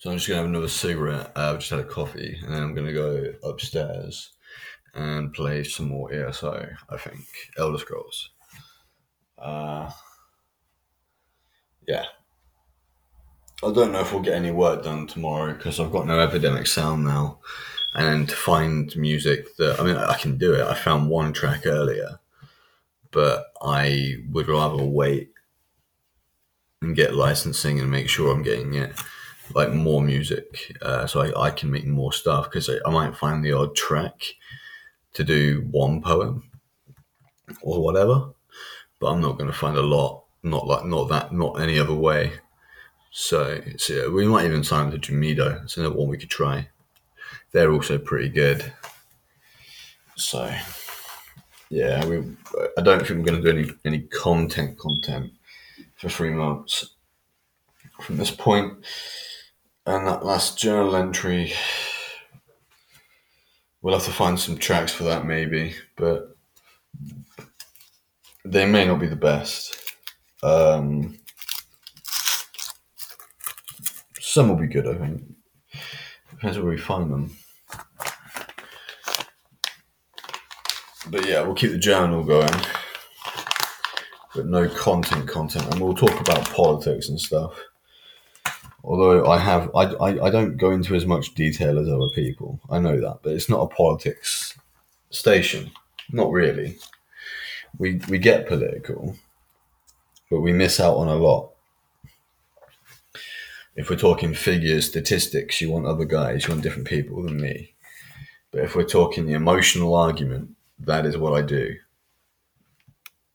So I'm just gonna have another cigarette. Uh, I've just had a coffee, and then I'm gonna go upstairs and play some more ESO. I think Elder Scrolls. Uh, yeah. I don't know if we'll get any work done tomorrow because I've got no epidemic sound now. And to find music that I mean, I can do it. I found one track earlier, but I would rather wait and get licensing and make sure I'm getting it like more music, uh, so I, I can make more stuff because I, I might find the odd track to do one poem or whatever, but I'm not going to find a lot. Not like not that not any other way. So, so we might even sign to Jamendo. It's another one we could try. They're also pretty good. So yeah, we. I don't think we're going to do any any content content for three months from this point. And that last journal entry, we'll have to find some tracks for that maybe, but they may not be the best. Um, some will be good, I think. Depends where we find them. But yeah, we'll keep the journal going, but no content, content, and we'll talk about politics and stuff. Although I have, I, I, I don't go into as much detail as other people. I know that, but it's not a politics station. Not really. We we get political, but we miss out on a lot. If we're talking figures, statistics, you want other guys, you want different people than me. But if we're talking the emotional argument, that is what I do.